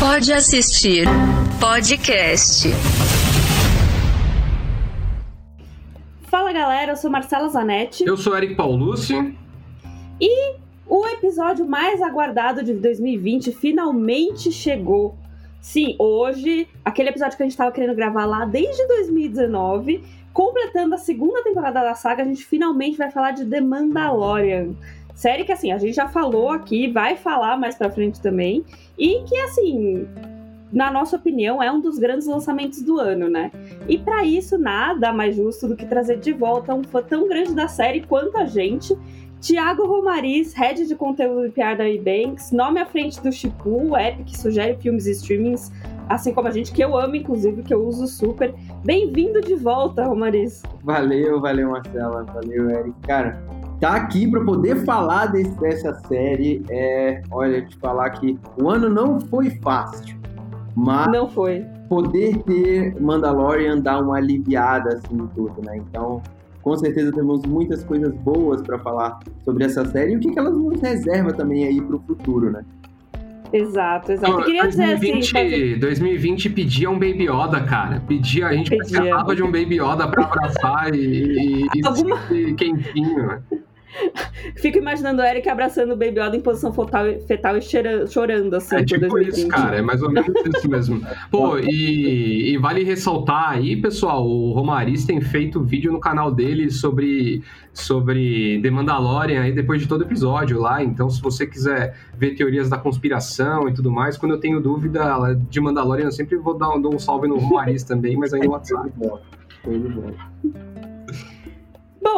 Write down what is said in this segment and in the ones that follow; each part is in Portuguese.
Pode assistir podcast. Fala galera, eu sou Marcela Zanetti. Eu sou Eric Paulucci. E o episódio mais aguardado de 2020 finalmente chegou. Sim, hoje, aquele episódio que a gente estava querendo gravar lá desde 2019, completando a segunda temporada da saga, a gente finalmente vai falar de The Mandalorian. Série que, assim, a gente já falou aqui, vai falar mais pra frente também. E que, assim, na nossa opinião, é um dos grandes lançamentos do ano, né? E para isso, nada mais justo do que trazer de volta um fã tão grande da série quanto a gente. Tiago Romariz, head de conteúdo de PR da Ebanks, nome à frente do Chipu, app que sugere filmes e streamings, assim como a gente, que eu amo, inclusive, que eu uso super. Bem-vindo de volta, Romariz. Valeu, valeu, Marcela. Valeu, Eric. Cara, tá aqui para poder falar desse, dessa série. É, olha, te falar que o ano não foi fácil, mas não foi. Poder ter Mandalorian dar uma aliviada assim em tudo, né? Então, com certeza temos muitas coisas boas para falar sobre essa série e o que, que elas nos reserva também aí para o futuro, né? Exato, exato. Eu queria 2020, dizer assim. 2020 pedia um Baby Yoda, cara. Pedia, a gente pedia. precisava de um Baby Yoda pra abraçar e, e, Alguma... e quentinho. Fico imaginando o Eric abraçando o Baby Yoda em posição fetal, fetal e cheira, chorando, assim, é tipo isso, cara, é mais ou menos isso mesmo. Pô, e, e, vale ressaltar aí, pessoal, o Romariz tem feito vídeo no canal dele sobre, sobre The Mandalorian aí depois de todo episódio lá, então se você quiser ver teorias da conspiração e tudo mais, quando eu tenho dúvida de Mandalorian, eu sempre vou dar, dar um salve no Romariz também, mas aí no WhatsApp. Muito bom.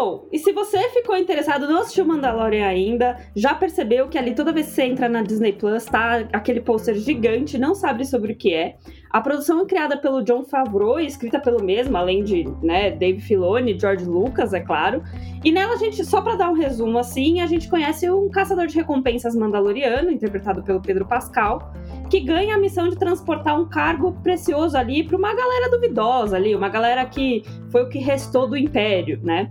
Bom, e se você ficou interessado, não assistiu Mandalorian ainda, já percebeu que ali toda vez que você entra na Disney Plus, tá aquele pôster gigante, não sabe sobre o que é. A produção é criada pelo John Favreau e escrita pelo mesmo, além de né, Dave Filoni, George Lucas, é claro. E nela a gente, só para dar um resumo assim, a gente conhece um caçador de recompensas mandaloriano, interpretado pelo Pedro Pascal, que ganha a missão de transportar um cargo precioso ali para uma galera duvidosa ali, uma galera que foi o que restou do Império, né?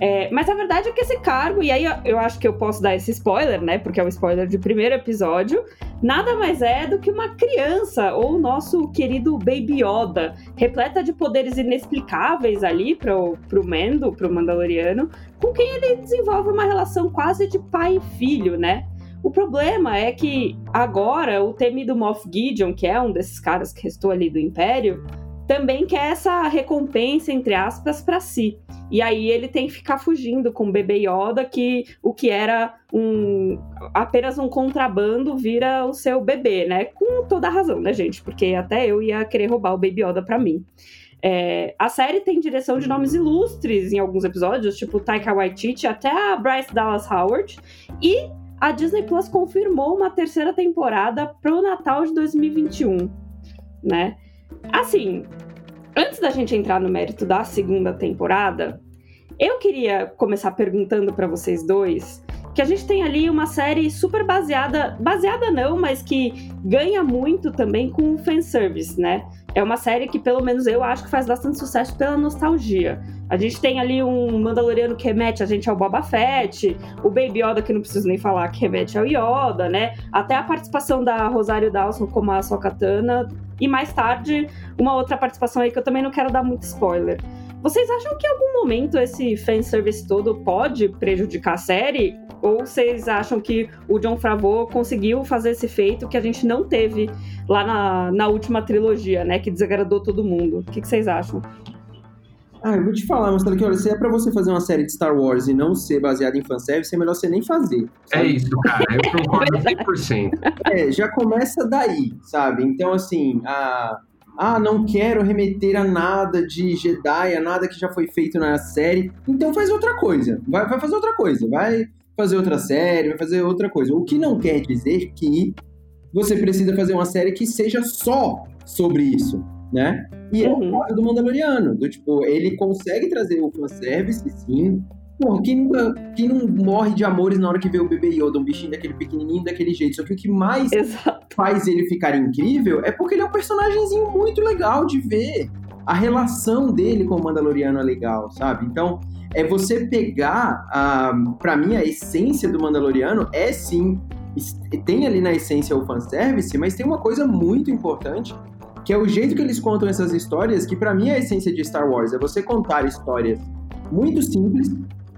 É, mas a verdade é que esse cargo, e aí eu acho que eu posso dar esse spoiler, né? Porque é um spoiler de primeiro episódio, nada mais é do que uma criança, ou o nosso querido Baby Yoda, repleta de poderes inexplicáveis ali pro, pro Mendo, pro Mandaloriano, com quem ele desenvolve uma relação quase de pai e filho, né? O problema é que agora o temido Moff Gideon, que é um desses caras que restou ali do Império, também quer essa recompensa, entre aspas, para si. E aí ele tem que ficar fugindo com o bebê Yoda, que o que era um apenas um contrabando vira o seu bebê, né? Com toda a razão, né, gente? Porque até eu ia querer roubar o Baby Yoda pra mim. É, a série tem direção de nomes ilustres em alguns episódios, tipo Taika Waititi, até a Bryce Dallas Howard. E a Disney Plus confirmou uma terceira temporada pro Natal de 2021, né? Assim, antes da gente entrar no mérito da segunda temporada, eu queria começar perguntando para vocês dois que a gente tem ali uma série super baseada, baseada não, mas que ganha muito também com o fanservice, né? É uma série que, pelo menos eu acho que faz bastante sucesso pela nostalgia. A gente tem ali um Mandaloriano que remete a gente ao Boba Fett, o Baby Yoda, que não preciso nem falar, que remete ao Yoda, né? Até a participação da Rosário Dawson como a Sokatana, e mais tarde, uma outra participação aí que eu também não quero dar muito spoiler. Vocês acham que em algum momento esse fanservice todo pode prejudicar a série? Ou vocês acham que o John Favreau conseguiu fazer esse feito que a gente não teve lá na, na última trilogia, né? Que desagradou todo mundo. O que, que vocês acham? Ah, eu vou te falar, Marcelo, que olha, se é pra você fazer uma série de Star Wars e não ser baseada em fanservice, é melhor você nem fazer. Sabe? É isso, cara, eu concordo 100%. é, já começa daí, sabe? Então, assim, a... Ah, não quero remeter a nada de Jedi, a nada que já foi feito na série. Então faz outra coisa. Vai, vai fazer outra coisa. Vai fazer outra série, vai fazer outra coisa. O que não quer dizer que você precisa fazer uma série que seja só sobre isso né? E é o uhum. caso do Mandaloriano, do tipo, ele consegue trazer o fanservice, sim. Porra, quem, nunca, quem não morre de amores na hora que vê o bebê Yoda, um bichinho daquele pequenininho, daquele jeito? Só que o que mais Exato. faz ele ficar incrível é porque ele é um personagemzinho muito legal de ver. A relação dele com o Mandaloriano é legal, sabe? Então, é você pegar, a, pra mim, a essência do Mandaloriano é sim tem ali na essência o fanservice, mas tem uma coisa muito importante, que é o jeito que eles contam essas histórias, que para mim é a essência de Star Wars, é você contar histórias muito simples,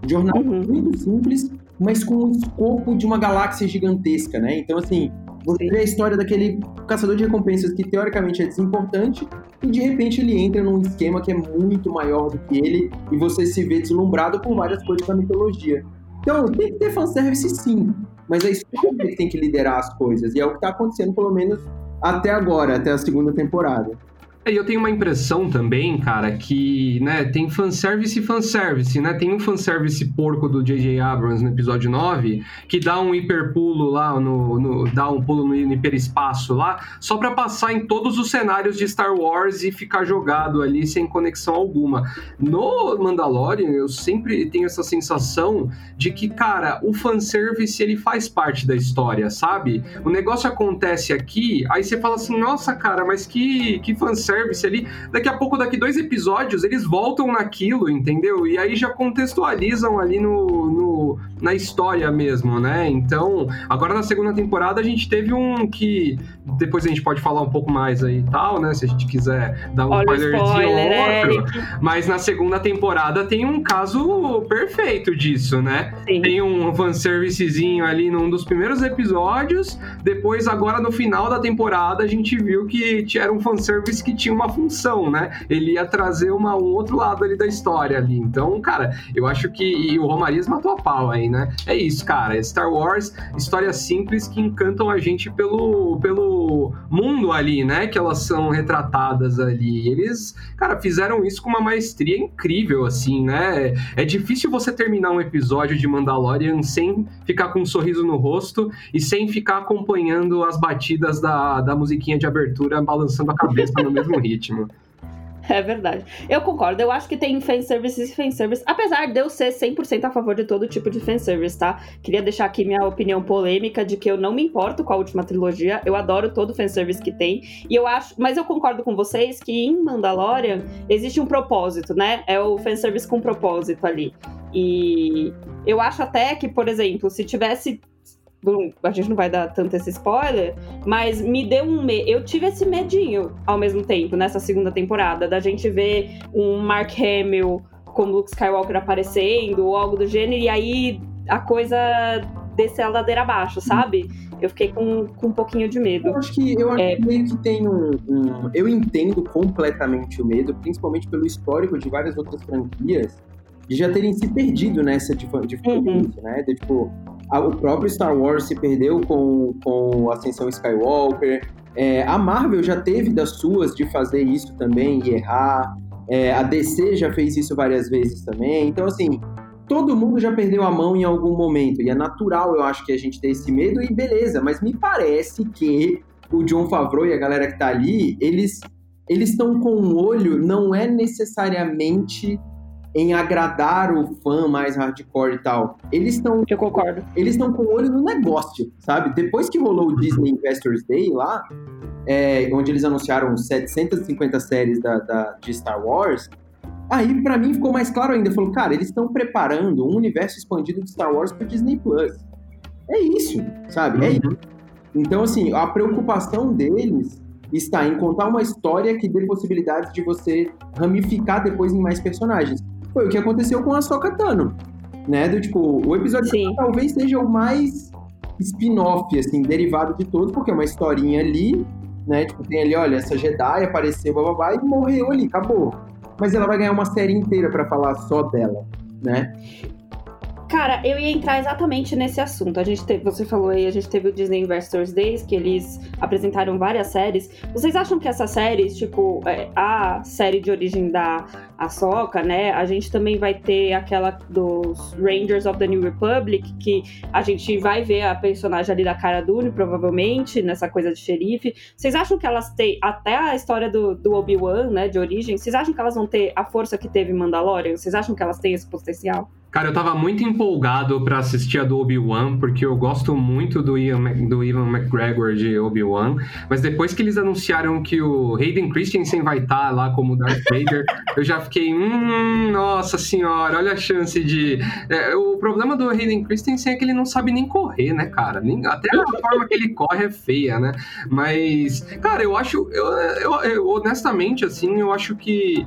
jornada uhum. muito simples, mas com o escopo de uma galáxia gigantesca, né? Então, assim, você vê a história daquele caçador de recompensas que teoricamente é desimportante e de repente ele entra num esquema que é muito maior do que ele e você se vê deslumbrado por várias coisas da mitologia. Então, tem que ter fanservice sim, mas a história que tem que liderar as coisas e é o que está acontecendo pelo menos até agora, até a segunda temporada. É, eu tenho uma impressão também, cara, que, né, tem fanservice e fanservice, né? Tem um fanservice porco do J.J. Abrams no episódio 9, que dá um hiperpulo lá, no, no dá um pulo no hiperespaço lá, só para passar em todos os cenários de Star Wars e ficar jogado ali sem conexão alguma. No Mandalorian, eu sempre tenho essa sensação de que, cara, o fanservice, ele faz parte da história, sabe? O negócio acontece aqui, aí você fala assim, nossa, cara, mas que, que fanservice fanservice ali. Daqui a pouco, daqui dois episódios, eles voltam naquilo, entendeu? E aí já contextualizam ali no, no, na história mesmo, né? Então, agora na segunda temporada a gente teve um que depois a gente pode falar um pouco mais aí e tal, né? Se a gente quiser dar um spoilerzinho spoiler, outro. Mas na segunda temporada tem um caso perfeito disso, né? Sim. Tem um fanservicezinho ali num dos primeiros episódios. Depois, agora no final da temporada, a gente viu que era um fanservice que tinha uma função, né? Ele ia trazer uma, um outro lado ali da história ali. Então, cara, eu acho que. E o Romariz matou a pau aí, né? É isso, cara. Star Wars, histórias simples que encantam a gente pelo, pelo mundo ali, né? Que elas são retratadas ali. Eles, cara, fizeram isso com uma maestria incrível, assim, né? É difícil você terminar um episódio de Mandalorian sem ficar com um sorriso no rosto e sem ficar acompanhando as batidas da, da musiquinha de abertura balançando a cabeça no mesmo mesmo ritmo. É verdade. Eu concordo. Eu acho que tem fanservice e fanservice. Apesar de eu ser 100% a favor de todo tipo de fanservice, tá? Queria deixar aqui minha opinião polêmica de que eu não me importo com a última trilogia. Eu adoro todo fanservice que tem. E eu acho. Mas eu concordo com vocês que em Mandalorian existe um propósito, né? É o fanservice com propósito ali. E eu acho até que, por exemplo, se tivesse a gente não vai dar tanto esse spoiler, mas me deu um me... eu tive esse medinho ao mesmo tempo nessa segunda temporada da gente ver um Mark Hamill com Luke Skywalker aparecendo ou algo do gênero e aí a coisa descer a ladeira abaixo, sabe? Eu fiquei com, com um pouquinho de medo. Eu acho que eu acho é... que meio que tem um, um, Eu entendo completamente o medo, principalmente pelo histórico de várias outras franquias, de já terem se perdido nessa diferença, uhum. né? De, tipo, o próprio Star Wars se perdeu com, com Ascensão Skywalker. É, a Marvel já teve das suas de fazer isso também e errar. É, a DC já fez isso várias vezes também. Então, assim, todo mundo já perdeu a mão em algum momento. E é natural, eu acho, que a gente ter esse medo e beleza. Mas me parece que o John Favreau e a galera que tá ali, eles eles estão com um olho, não é necessariamente em agradar o fã mais hardcore e tal. Eles estão. Eu concordo. Eles estão com o olho no negócio, sabe? Depois que rolou o Disney Investors Day lá, é, onde eles anunciaram 750 séries da, da de Star Wars, aí para mim ficou mais claro ainda. Falou, cara, eles estão preparando um universo expandido de Star Wars para Disney Plus. É isso, sabe? É uhum. isso. Então, assim, a preocupação deles está em contar uma história que dê possibilidades de você ramificar depois em mais personagens. Foi o que aconteceu com a Sokatano, né? Do tipo, o episódio talvez seja o mais spin-off, assim, derivado de todos, porque é uma historinha ali, né? Tipo, tem ali, olha, essa Jedi apareceu, bababá, e morreu ali, acabou. Mas ela vai ganhar uma série inteira para falar só dela, né? Cara, eu ia entrar exatamente nesse assunto. A gente teve, você falou aí, a gente teve o Disney Investors Days, que eles apresentaram várias séries. Vocês acham que essas séries, tipo, é, a série de origem da Ahsoka, né? A gente também vai ter aquela dos Rangers of the New Republic, que a gente vai ver a personagem ali da Cara Dune, provavelmente, nessa coisa de xerife. Vocês acham que elas têm, até a história do, do Obi-Wan, né, de origem, vocês acham que elas vão ter a força que teve Mandalorian? Vocês acham que elas têm esse potencial? Cara, eu tava muito empolgado para assistir a do Obi-Wan, porque eu gosto muito do Ian, do Ivan McGregor de Obi-Wan, mas depois que eles anunciaram que o Hayden Christensen vai estar tá lá como Darth Vader, eu já fiquei, hum, nossa senhora, olha a chance de... É, o problema do Hayden Christensen é que ele não sabe nem correr, né, cara? Nem, até a forma que ele corre é feia, né? Mas, cara, eu acho, eu, eu, eu honestamente, assim, eu acho que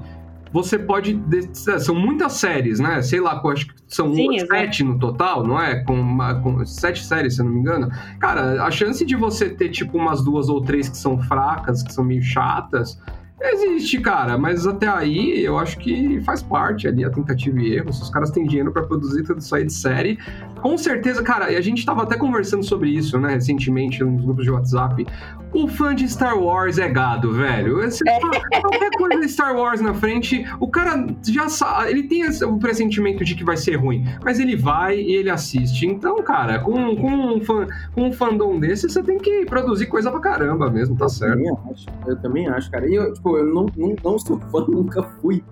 você pode. São muitas séries, né? Sei lá, acho que são Sim, sete no total, não é? Com, uma, com, sete séries, se eu não me engano. Cara, a chance de você ter, tipo, umas duas ou três que são fracas, que são meio chatas, Existe, cara, mas até aí eu acho que faz parte ali a tentativa e erro. Se os caras têm dinheiro para produzir tudo isso aí de série, com certeza, cara, e a gente tava até conversando sobre isso, né, recentemente nos grupos de WhatsApp. O fã de Star Wars é gado, velho. Esse, é. Qualquer coisa de Star Wars na frente, o cara já sabe, ele tem o pressentimento de que vai ser ruim, mas ele vai e ele assiste. Então, cara, com, com, um, fã, com um fandom desse, você tem que produzir coisa pra caramba mesmo, tá certo? Eu também acho, eu também acho cara. E eu, tipo, eu não, não, não sou fã, nunca fui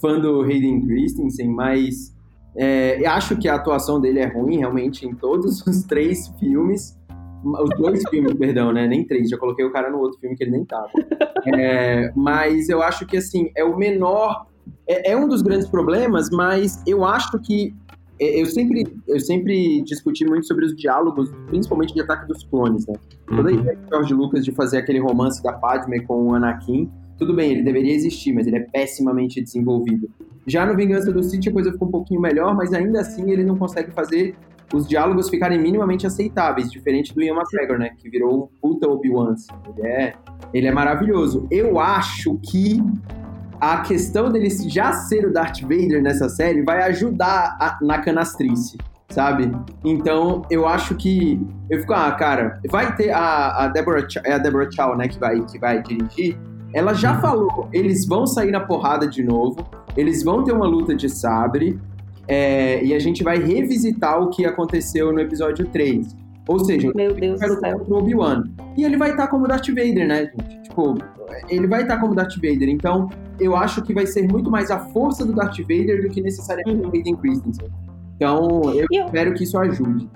fã do Hayden Christensen, mas é, acho que a atuação dele é ruim, realmente, em todos os três filmes. Os dois filmes, perdão, né? Nem três, já coloquei o cara no outro filme que ele nem tava. É, mas eu acho que, assim, é o menor. É, é, um dos grandes problemas, mas eu acho que. É, eu sempre, eu sempre discuti muito sobre os diálogos, principalmente de Ataque dos Clones, né? Toda a uhum. ideia de George Lucas de fazer aquele romance da Padme com o Anakin tudo bem, ele deveria existir, mas ele é pessimamente desenvolvido. Já no Vingança do Sith a coisa ficou um pouquinho melhor, mas ainda assim ele não consegue fazer os diálogos ficarem minimamente aceitáveis, diferente do Ian McGregor, né, que virou um puta Obi-Wan. Assim. Ele é, ele é maravilhoso. Eu acho que a questão dele já ser o Darth Vader nessa série vai ajudar a, na canastrice, sabe? Então, eu acho que eu fico, ah, cara, vai ter a, a Deborah, é a Deborah Chow, né, que vai que vai dirigir. Ela já uhum. falou, eles vão sair na porrada de novo, eles vão ter uma luta de sabre, é, e a gente vai revisitar o que aconteceu no episódio 3. Ou seja, Meu Deus do céu. Obi-Wan. E ele vai estar tá como Darth Vader, né, gente? Tipo, ele vai estar tá como Darth Vader. Então, eu acho que vai ser muito mais a força do Darth Vader do que necessariamente o Hayden Christensen. Então, eu, eu espero que isso ajude.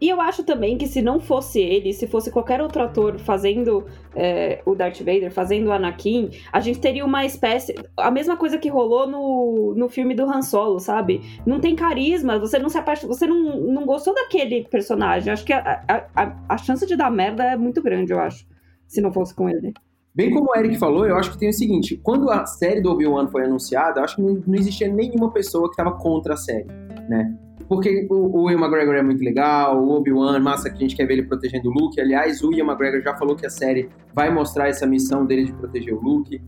E eu acho também que se não fosse ele, se fosse qualquer outro ator fazendo é, o Darth Vader, fazendo o Anakin, a gente teria uma espécie. A mesma coisa que rolou no, no filme do Han Solo, sabe? Não tem carisma, você não se apaixona, você não, não gostou daquele personagem. Acho que a, a, a chance de dar merda é muito grande, eu acho. Se não fosse com ele. Bem como o Eric falou, eu acho que tem o seguinte: quando a série do Obi-Wan foi anunciada, eu acho que não, não existia nenhuma pessoa que estava contra a série, né? Porque o, o Ian McGregor é muito legal, o Obi-Wan, massa que a gente quer ver ele protegendo o Luke. Aliás, o Ian McGregor já falou que a série vai mostrar essa missão dele de proteger o Luke.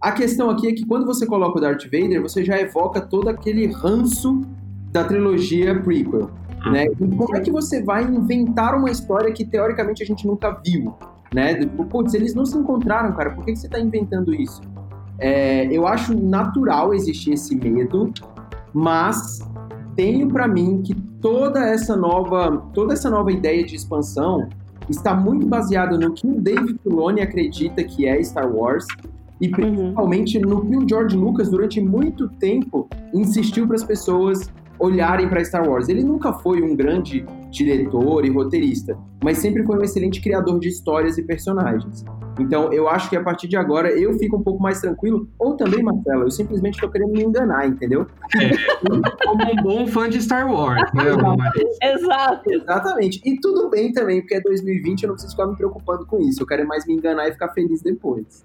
A questão aqui é que quando você coloca o Darth Vader, você já evoca todo aquele ranço da trilogia prequel. Né? E como é que você vai inventar uma história que teoricamente a gente nunca viu? Né? Putz, eles não se encontraram, cara, por que, que você está inventando isso? É, eu acho natural existir esse medo, mas tenho para mim que toda essa nova, toda essa nova ideia de expansão está muito baseada no que o Dave Filoni acredita que é Star Wars e uhum. principalmente uhum. no que o George Lucas durante muito tempo insistiu para as pessoas olharem para Star Wars. Ele nunca foi um grande diretor e roteirista, mas sempre foi um excelente criador de histórias e personagens. Então, eu acho que a partir de agora eu fico um pouco mais tranquilo, ou também, Marcela, eu simplesmente estou querendo me enganar, entendeu? É, como um bom fã de Star Wars, né? Exato. Exatamente. E tudo bem também, porque é 2020, eu não preciso ficar me preocupando com isso. Eu quero mais me enganar e ficar feliz depois.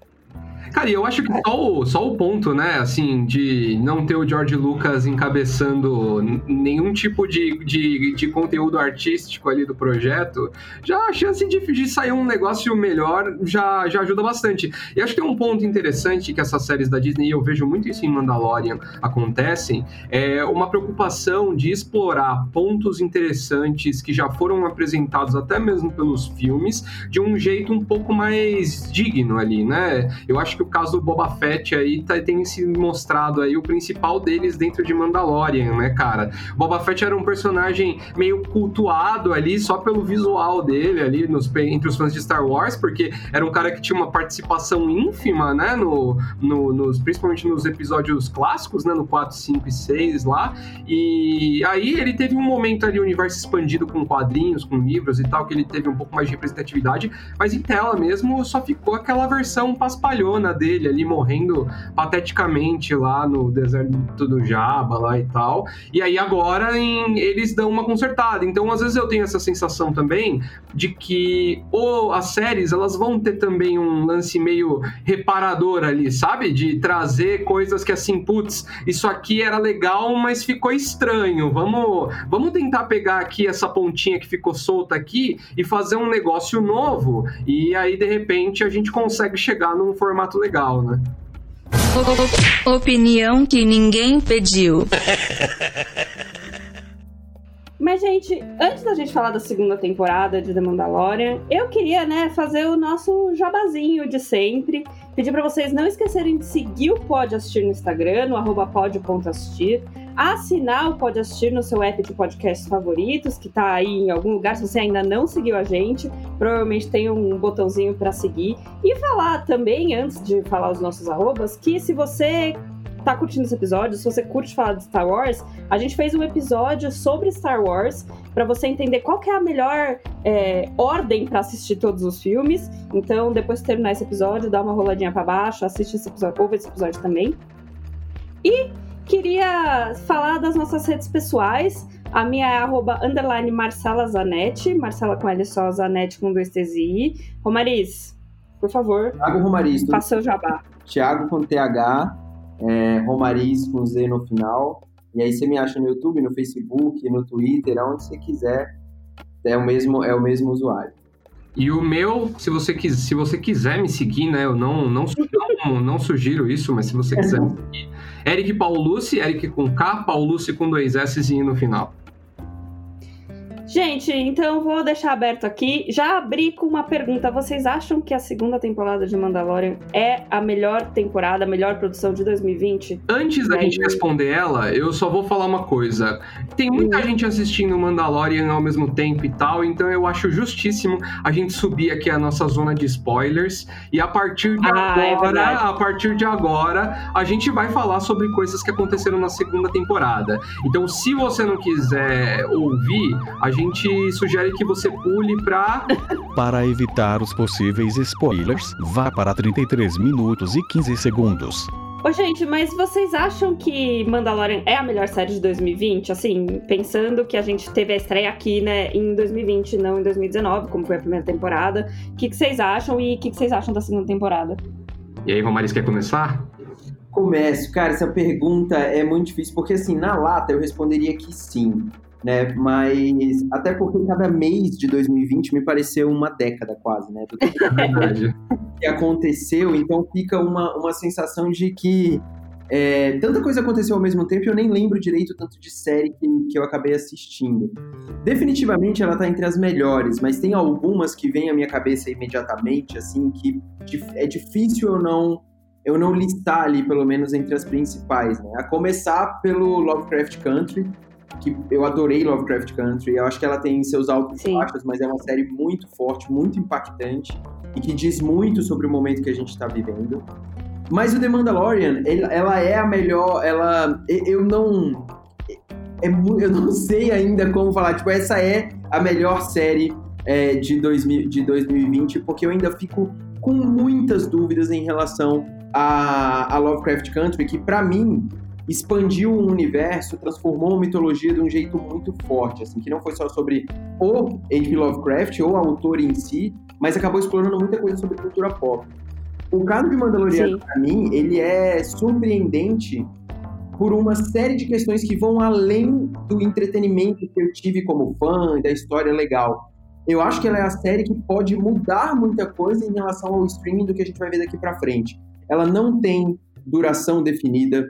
Cara, e eu acho que só o, só o ponto, né, assim, de não ter o George Lucas encabeçando nenhum tipo de, de, de conteúdo artístico ali do projeto, já a chance de, de sair um negócio melhor já, já ajuda bastante. E acho que tem um ponto interessante que essas séries da Disney, e eu vejo muito isso em Mandalorian, acontecem, é uma preocupação de explorar pontos interessantes que já foram apresentados até mesmo pelos filmes, de um jeito um pouco mais digno ali, né? Eu acho acho que o caso do Boba Fett aí tá, tem se mostrado aí o principal deles dentro de Mandalorian, né, cara? Boba Fett era um personagem meio cultuado ali só pelo visual dele ali nos, entre os fãs de Star Wars, porque era um cara que tinha uma participação ínfima, né, no, no nos, principalmente nos episódios clássicos, né, no 4, 5 e 6 lá, e aí ele teve um momento ali, universo expandido com quadrinhos, com livros e tal, que ele teve um pouco mais de representatividade, mas em tela mesmo só ficou aquela versão paspalhona dele ali, morrendo pateticamente lá no deserto do Jabba lá e tal. E aí agora em, eles dão uma consertada. Então, às vezes eu tenho essa sensação também de que ou as séries elas vão ter também um lance meio reparador ali, sabe? De trazer coisas que assim, putz, isso aqui era legal, mas ficou estranho. Vamos, vamos tentar pegar aqui essa pontinha que ficou solta aqui e fazer um negócio novo. E aí, de repente, a gente consegue chegar num formato legal, né? Opinião que ninguém pediu. Mas, gente, antes da gente falar da segunda temporada de The Mandalorian, eu queria, né, fazer o nosso jabazinho de sempre. Pedir para vocês não esquecerem de seguir o Pode Assistir no Instagram, no arroba pod.assistir. Assinar o Pode Assistir no seu app de podcasts favoritos, que tá aí em algum lugar. Se você ainda não seguiu a gente, provavelmente tem um botãozinho para seguir. E falar também, antes de falar os nossos arrobas, que se você tá curtindo esse episódio, se você curte falar de Star Wars, a gente fez um episódio sobre Star Wars para você entender qual é a melhor é, ordem para assistir todos os filmes. Então, depois de terminar esse episódio, dá uma roladinha para baixo, assiste esse episódio, ouve esse episódio também. E queria falar das nossas redes pessoais. A minha é arroba underline Marcela Zanetti, Marcela com L só, Zanetti com dois T's e I. Romariz, por favor. Thiago Romariz. Faça o jabá. Thiago com TH, é, Romariz com Z no final. E aí você me acha no YouTube, no Facebook, no Twitter, onde você quiser. É o mesmo, é o mesmo usuário. E o meu, se você, se você quiser me seguir, né? Eu não, não, não, não sugiro isso, mas se você quiser me seguir. Eric Paulucci, Eric com K, Paulucci com dois S e no final. Gente, então vou deixar aberto aqui. Já abri com uma pergunta. Vocês acham que a segunda temporada de Mandalorian é a melhor temporada, a melhor produção de 2020? Antes da é, gente responder ela, eu só vou falar uma coisa. Tem muita hum. gente assistindo Mandalorian ao mesmo tempo e tal, então eu acho justíssimo a gente subir aqui a nossa zona de spoilers e a partir de ah, é agora, é a partir de agora, a gente vai falar sobre coisas que aconteceram na segunda temporada. Então, se você não quiser ouvir, a gente sugere que você pule para. Para evitar os possíveis spoilers, vá para 33 minutos e 15 segundos. Ô, gente, mas vocês acham que Mandalorian é a melhor série de 2020? Assim, pensando que a gente teve a estreia aqui, né, em 2020, não em 2019, como foi a primeira temporada. O que, que vocês acham e o que, que vocês acham da segunda temporada? E aí, Romaris, quer começar? Começo. Cara, essa pergunta é muito difícil, porque assim, na lata eu responderia que sim né? Mas até porque cada mês de 2020 me pareceu uma década quase, né? Do que aconteceu, então fica uma, uma sensação de que é, tanta coisa aconteceu ao mesmo tempo e eu nem lembro direito tanto de série que, que eu acabei assistindo. Definitivamente ela tá entre as melhores, mas tem algumas que vêm à minha cabeça imediatamente, assim, que é difícil eu não eu não listar ali, pelo menos entre as principais, né? A começar pelo Lovecraft Country, que eu adorei Lovecraft Country. Eu acho que ela tem seus altos e baixos, mas é uma série muito forte, muito impactante e que diz muito sobre o momento que a gente está vivendo. Mas o The Mandalorian, ela é a melhor. Ela, eu não, é, eu não sei ainda como falar. Tipo, essa é a melhor série é, de, 2000, de 2020, porque eu ainda fico com muitas dúvidas em relação a, a Lovecraft Country, que para mim expandiu o universo, transformou a mitologia de um jeito muito forte, assim, que não foi só sobre o H.P. Lovecraft ou o autor em si, mas acabou explorando muita coisa sobre cultura pop. O caso de Mandaloriano, para mim, ele é surpreendente por uma série de questões que vão além do entretenimento que eu tive como fã e da história legal. Eu acho que ela é a série que pode mudar muita coisa em relação ao streaming do que a gente vai ver daqui para frente. Ela não tem duração definida,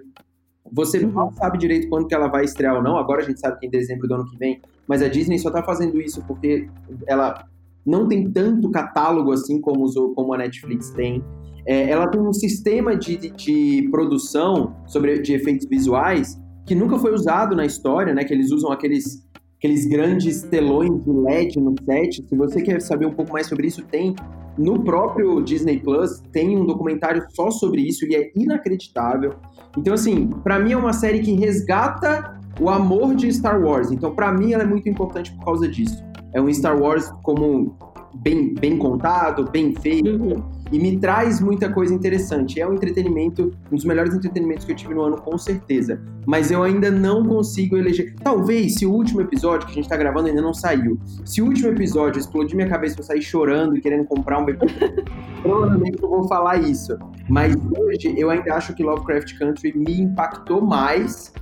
você uhum. não sabe direito quando que ela vai estrear ou não. Agora a gente sabe que é em dezembro do ano que vem. Mas a Disney só tá fazendo isso porque ela não tem tanto catálogo assim como, os, como a Netflix tem. É, ela tem um sistema de, de, de, produção sobre, de efeitos visuais que nunca foi usado na história, né? Que eles usam aqueles, aqueles grandes telões de LED no set. Se você quer saber um pouco mais sobre isso, tem no próprio Disney Plus, tem um documentário só sobre isso e é inacreditável. Então, assim, para mim é uma série que resgata o amor de Star Wars. Então, para mim, ela é muito importante por causa disso. É um Star Wars como bem, bem contado, bem feito, uhum. E me traz muita coisa interessante. É um entretenimento, um dos melhores entretenimentos que eu tive no ano, com certeza. Mas eu ainda não consigo eleger. Talvez, se o último episódio que a gente tá gravando ainda não saiu, se o último episódio explodir minha cabeça eu sair chorando e querendo comprar um bebê, provavelmente eu vou falar isso. Mas hoje eu ainda acho que Lovecraft Country me impactou mais.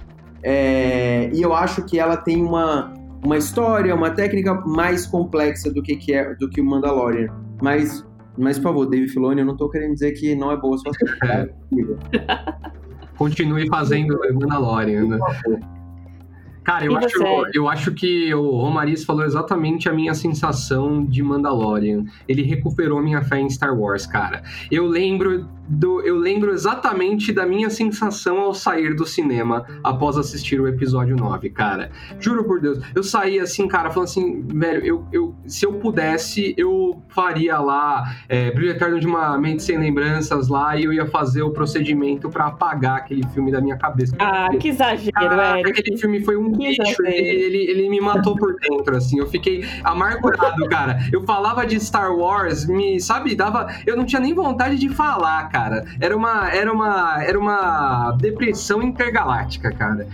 É... e eu acho que ela tem uma uma história, uma técnica mais complexa do que, que é do que o Mandalorian. Mas, mas por favor, Dave Filoni, eu não tô querendo dizer que não é boa a sua é. Continue fazendo Mandalorian, né? Cara, eu acho, eu acho que o Romariz falou exatamente a minha sensação de Mandalorian. Ele recuperou minha fé em Star Wars, cara. Eu lembro do, eu lembro exatamente da minha sensação ao sair do cinema após assistir o episódio 9, cara. Juro por Deus. Eu saí assim, cara, falando assim, velho, eu, eu, se eu pudesse, eu faria lá é, Brilho de uma Mente Sem Lembranças lá e eu ia fazer o procedimento para apagar aquele filme da minha cabeça. Ah, que exagero, Eric. Aquele filme foi um bicho. Ele, ele, ele, me matou por dentro, assim. Eu fiquei amargurado, cara. Eu falava de Star Wars, me, sabe, dava. Eu não tinha nem vontade de falar, cara cara. Era uma, era uma, era uma depressão intergaláctica, cara.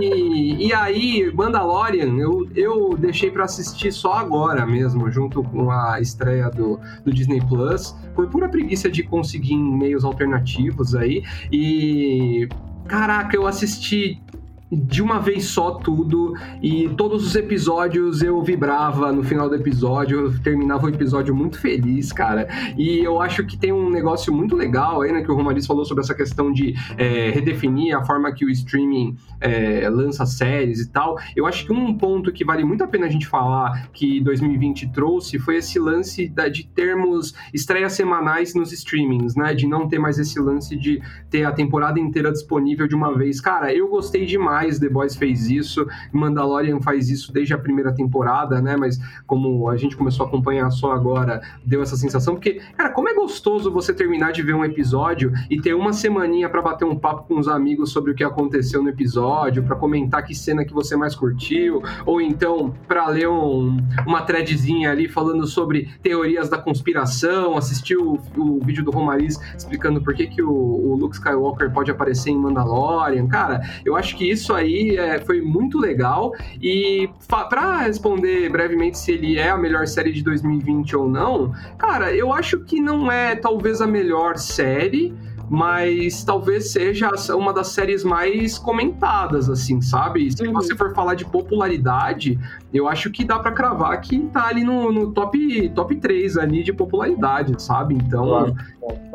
E, e aí, Mandalorian, eu, eu deixei para assistir só agora mesmo, junto com a estreia do, do Disney Plus, por pura preguiça de conseguir meios alternativos aí. E Caraca, eu assisti de uma vez só tudo e todos os episódios eu vibrava no final do episódio, eu terminava o episódio muito feliz, cara. E eu acho que tem um negócio muito legal aí, né, que o Romariz falou sobre essa questão de é, redefinir a forma que o streaming é, lança séries e tal. Eu acho que um ponto que vale muito a pena a gente falar que 2020 trouxe foi esse lance da, de termos estreias semanais nos streamings, né, de não ter mais esse lance de ter a temporada inteira disponível de uma vez. Cara, eu gostei demais mais, The Boys fez isso, Mandalorian faz isso desde a primeira temporada, né? Mas como a gente começou a acompanhar só agora, deu essa sensação, porque, cara, como é gostoso você terminar de ver um episódio e ter uma semaninha para bater um papo com os amigos sobre o que aconteceu no episódio, para comentar que cena que você mais curtiu, ou então para ler um, uma threadzinha ali falando sobre teorias da conspiração, assistir o, o vídeo do Romariz explicando por que, que o, o Luke Skywalker pode aparecer em Mandalorian. Cara, eu acho que isso isso aí é, foi muito legal. E para responder brevemente se ele é a melhor série de 2020 ou não, cara, eu acho que não é talvez a melhor série mas talvez seja uma das séries mais comentadas, assim, sabe? Se uhum. você for falar de popularidade, eu acho que dá para cravar que tá ali no, no, top, top 3 ali de popularidade, sabe? Então, claro.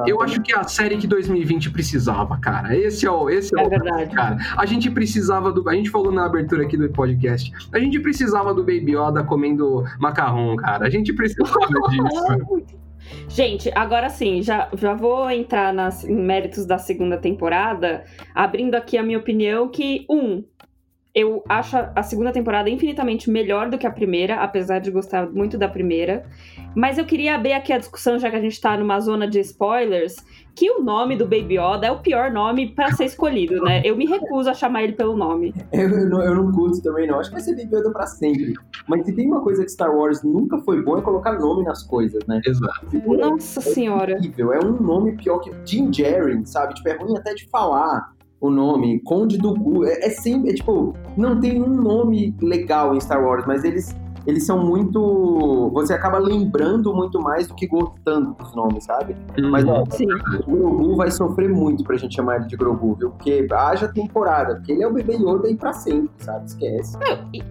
eu acho que é a série que 2020 precisava, cara. Esse é o, esse é, é o verdade. cara. A gente precisava do, a gente falou na abertura aqui do podcast. A gente precisava do Baby Yoda comendo macarrão, cara. A gente precisava disso. Gente, agora sim, já, já vou entrar nas, em méritos da segunda temporada, abrindo aqui a minha opinião que, um, eu acho a segunda temporada infinitamente melhor do que a primeira, apesar de gostar muito da primeira. Mas eu queria abrir aqui a discussão, já que a gente tá numa zona de spoilers, que o nome do Baby Yoda é o pior nome para ser escolhido, né? Eu me recuso a chamar ele pelo nome. Eu, eu, não, eu não curto também, não. Acho que vai ser Baby Yoda pra sempre. Mas se tem uma coisa que Star Wars nunca foi bom é colocar nome nas coisas, né? Exato. Nossa é, senhora. É, é um nome pior que Jim Jerry, sabe? Tipo, é ruim até de falar o nome, Conde do Gu. É, é sempre, é, tipo, não tem um nome legal em Star Wars, mas eles eles são muito. Você acaba lembrando muito mais do que gostando dos nomes, sabe? Uhum. Mas ó, o Grogu vai sofrer muito pra gente chamar ele de Grogu, viu? Porque haja temporada, porque ele é o bebê Yoda e pra sempre, sabe? Esquece. e,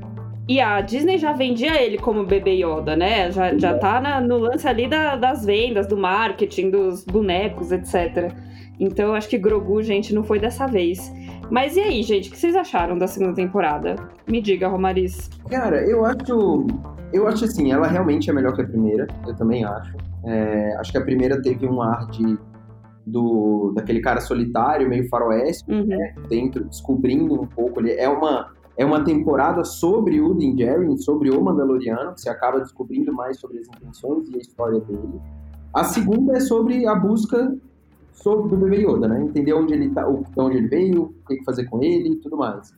E a Disney já vendia ele como bebê Yoda, né? Já, já tá na- no lance ali da- das vendas, do marketing, dos bonecos, etc. Então eu acho que Grogu, gente, não foi dessa vez. Mas e aí, gente, o que vocês acharam da segunda temporada? Me diga, Romariz. Cara, eu acho. Eu acho assim, ela realmente é melhor que a primeira, eu também acho. É, acho que a primeira teve um ar de. Do, daquele cara solitário, meio faroeste, Uhum. dentro, descobrindo um pouco. Ele é uma, é uma temporada sobre o Din Djarin, sobre o Mandaloriano, que você acaba descobrindo mais sobre as intenções e a história dele. A segunda é sobre a busca sobre do bebê Yoda, né? Entender onde ele tá, onde ele veio, o que fazer com ele e tudo mais.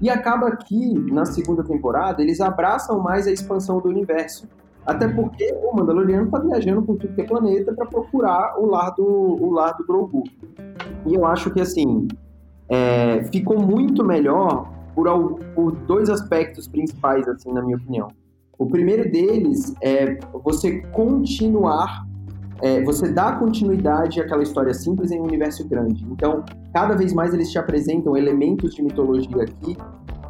E acaba que, na segunda temporada, eles abraçam mais a expansão do universo. Até porque o Mandaloriano tá viajando por tudo que é planeta para procurar o lar do, o lar do Grogu. E eu acho que, assim, é, ficou muito melhor por, por dois aspectos principais, assim, na minha opinião. O primeiro deles é você continuar, é, você dá continuidade àquela história simples em um universo grande. Então, cada vez mais eles te apresentam elementos de mitologia aqui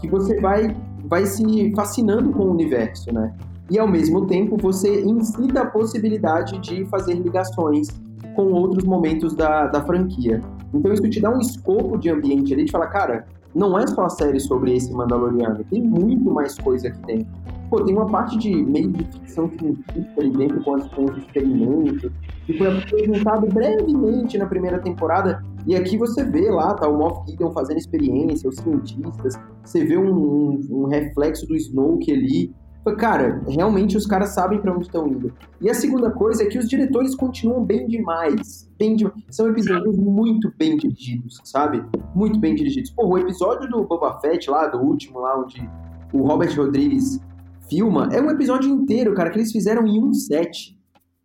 que você vai, vai se fascinando com o universo, né? E ao mesmo tempo você incita a possibilidade de fazer ligações com outros momentos da, da franquia. Então isso te dá um escopo de ambiente ali de falar, cara, não é só a série sobre esse Mandaloriano, tem muito mais coisa aqui dentro. Pô, tem uma parte de meio de ficção científica ali dentro com, as, com os experimentos, que foi apresentado brevemente na primeira temporada, e aqui você vê lá, tá o Moff Gideon fazendo experiência, os cientistas, você vê um, um, um reflexo do Snoke ali. Falei, Cara, realmente os caras sabem pra onde estão indo. E a segunda coisa é que os diretores continuam bem demais. Bem de... São episódios muito bem dirigidos, sabe? Muito bem dirigidos. Pô, o episódio do Boba Fett lá, do último lá, onde o Robert Rodrigues filma, é um episódio inteiro, cara, que eles fizeram em um set,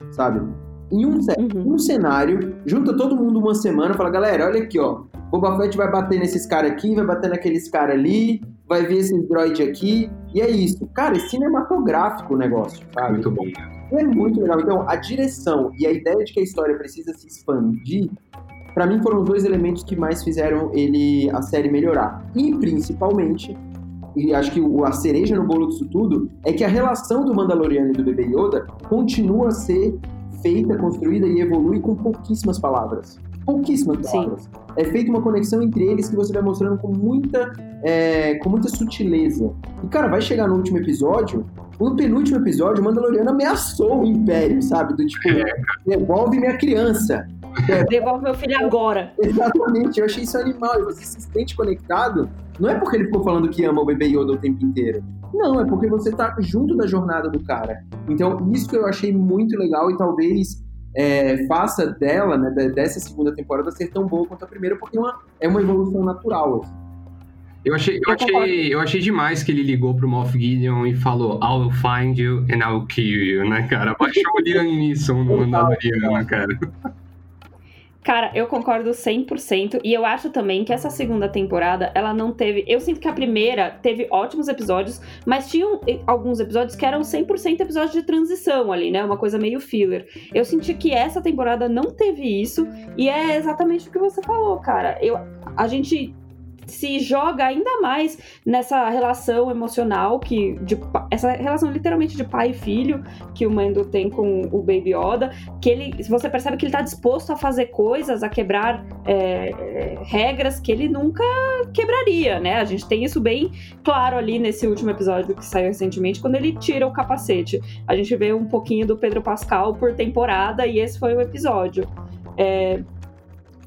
sabe? Em um set, Uhum. um cenário, junta todo mundo uma semana, fala, galera, olha aqui, ó, Boba Fett vai bater nesses caras aqui, vai bater naqueles caras ali, vai ver esses droid aqui, e é isso. Cara, é cinematográfico o negócio, sabe? Muito bom. É muito legal. Então, a direção e a ideia de que a história precisa se expandir, pra mim foram os dois elementos que mais fizeram ele a série melhorar. E principalmente, e acho que o- a cereja no bolo disso tudo é que a relação do Mandaloriano e do Bebê Yoda continua a ser feita, construída e evolui com pouquíssimas palavras. Pouquíssimas Sim. palavras. É feita uma conexão entre eles que você vai mostrando com muita, é, com muita sutileza. E, cara, vai chegar no último episódio, no penúltimo episódio, o Mandaloriano ameaçou o Império, sabe? Do tipo, devolve minha criança. Devolve meu filho agora. Exatamente, eu achei isso animal. E você se sente conectado, não é porque ele ficou falando que ama o bebê Yoda o tempo inteiro. Não, é porque você tá junto da jornada do cara. Então, isso que eu achei muito legal e talvez é, faça dela, né, de- dessa segunda temporada, ser tão boa quanto a primeira, porque é uma, é uma evolução natural. assim. Eu achei, eu, achei, eu achei demais que ele ligou pro Moff Gideon e falou I'll find you and I'll kill you, né, cara? Baixou o Liam Neeson no Mandaloriano, cara. Cara, eu concordo 100% e eu acho também que essa segunda temporada, ela não teve... Eu sinto que a primeira teve ótimos episódios, mas tinham alguns episódios que eram 100% episódios de transição ali, né? Uma coisa meio filler. Eu senti que essa temporada não teve isso e é exatamente o que você falou, cara. Eu, a gente se joga ainda mais nessa relação emocional que de essa relação literalmente de pai e filho que o Mando tem com o Baby Yoda, que ele você percebe que ele tá disposto a fazer coisas, a quebrar é, regras que ele nunca quebraria, né? A gente tem isso bem claro ali nesse último episódio que saiu recentemente, quando ele tira o capacete. A gente vê um pouquinho do Pedro Pascal por temporada e esse foi o episódio. É,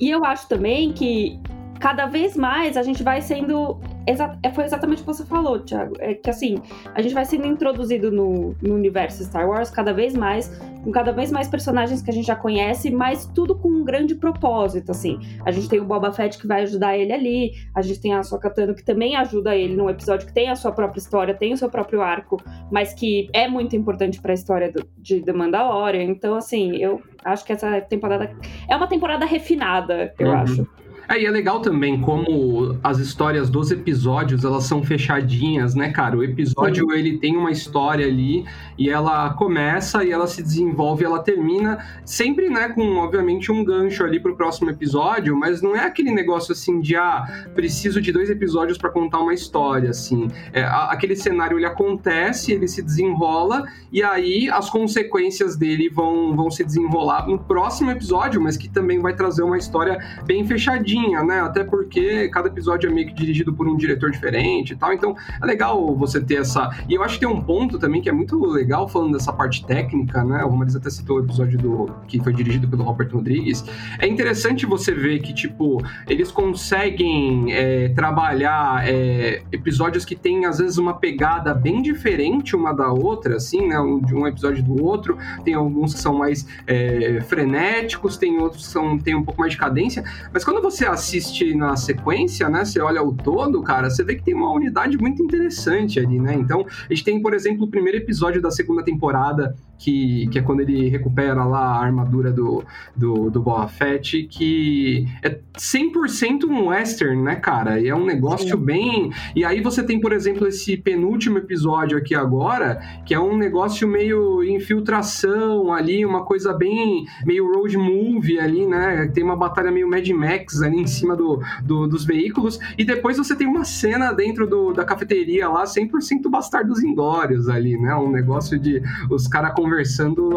E eu acho também que cada vez mais a gente vai sendo. exa- é, Foi exatamente o que você falou, Thiago. É que assim, a gente vai sendo introduzido no, no universo Star Wars cada vez mais, com cada vez mais personagens que a gente já conhece, mas tudo com um grande propósito, assim. A gente tem o Boba Fett que vai ajudar ele ali, a gente tem a Ahsoka Tano que também ajuda ele num episódio que tem a sua própria história, tem o seu próprio arco, mas que é muito importante pra história do, de The Mandalorian. Então, assim, eu acho que essa temporada é uma temporada refinada, eu Uhum. acho. É, e é legal também como as histórias dos episódios, elas são fechadinhas, né, cara? O episódio, ele tem uma história ali e ela começa e ela se desenvolve, ela termina, sempre, né, com, obviamente, um gancho ali pro próximo episódio, mas não é aquele negócio assim de, ah, preciso de dois episódios para contar uma história, assim. É, aquele cenário, ele acontece, ele se desenrola e aí as consequências dele vão, vão se desenrolar no próximo episódio, mas que também vai trazer uma história bem fechadinha, né? Até porque cada episódio é meio que dirigido por um diretor diferente e tal. Então é legal você ter essa. E eu acho que tem um ponto também que é muito legal falando dessa parte técnica, né? O Romariz até citou o episódio do que foi dirigido pelo Robert Rodrigues. É interessante você ver que, tipo, eles conseguem é, trabalhar é, episódios que têm, às vezes, uma pegada bem diferente uma da outra, assim, né? Um, de um episódio do outro. Tem alguns que são mais é, frenéticos, tem outros que são, tem um pouco mais de cadência. Mas quando você assiste na sequência, né? Você olha o todo, cara, você vê que tem uma unidade muito interessante ali, né? Então, a gente tem, por exemplo, o primeiro episódio da segunda temporada, que, que é quando ele recupera lá a armadura do, do, do Boba Fett, que é 100% um western, né, cara? E é um negócio bem... E aí você tem, por exemplo, esse penúltimo episódio aqui agora, que é um negócio meio infiltração ali, uma coisa bem... meio road movie ali, né? Tem uma batalha meio Mad Max ali em cima do, do- dos veículos, e depois você tem uma cena dentro do- da cafeteria lá, 100% bastardos inglórios ali, né? Um negócio de os caras conversando,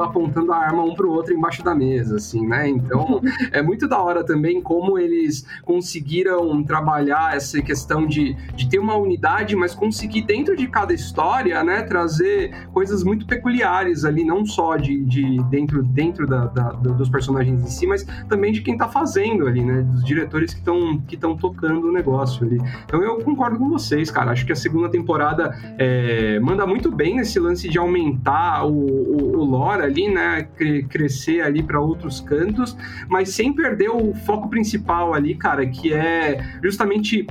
apontando a arma um pro outro embaixo da mesa, assim, né? Então, é muito da hora também como eles conseguiram trabalhar essa questão de, de ter uma unidade, mas conseguir dentro de cada história, né, trazer coisas muito peculiares ali, não só de, de dentro, dentro da, da- do- dos personagens em si, mas também de quem tá fazendo ali, né, dos diretores que estão que tocando o negócio ali. Então eu concordo com vocês, cara. Acho que a segunda temporada é, manda muito bem nesse lance de aumentar o, o, lore ali, né, cre- crescer ali para outros cantos, mas sem perder o foco principal ali, cara, que é justamente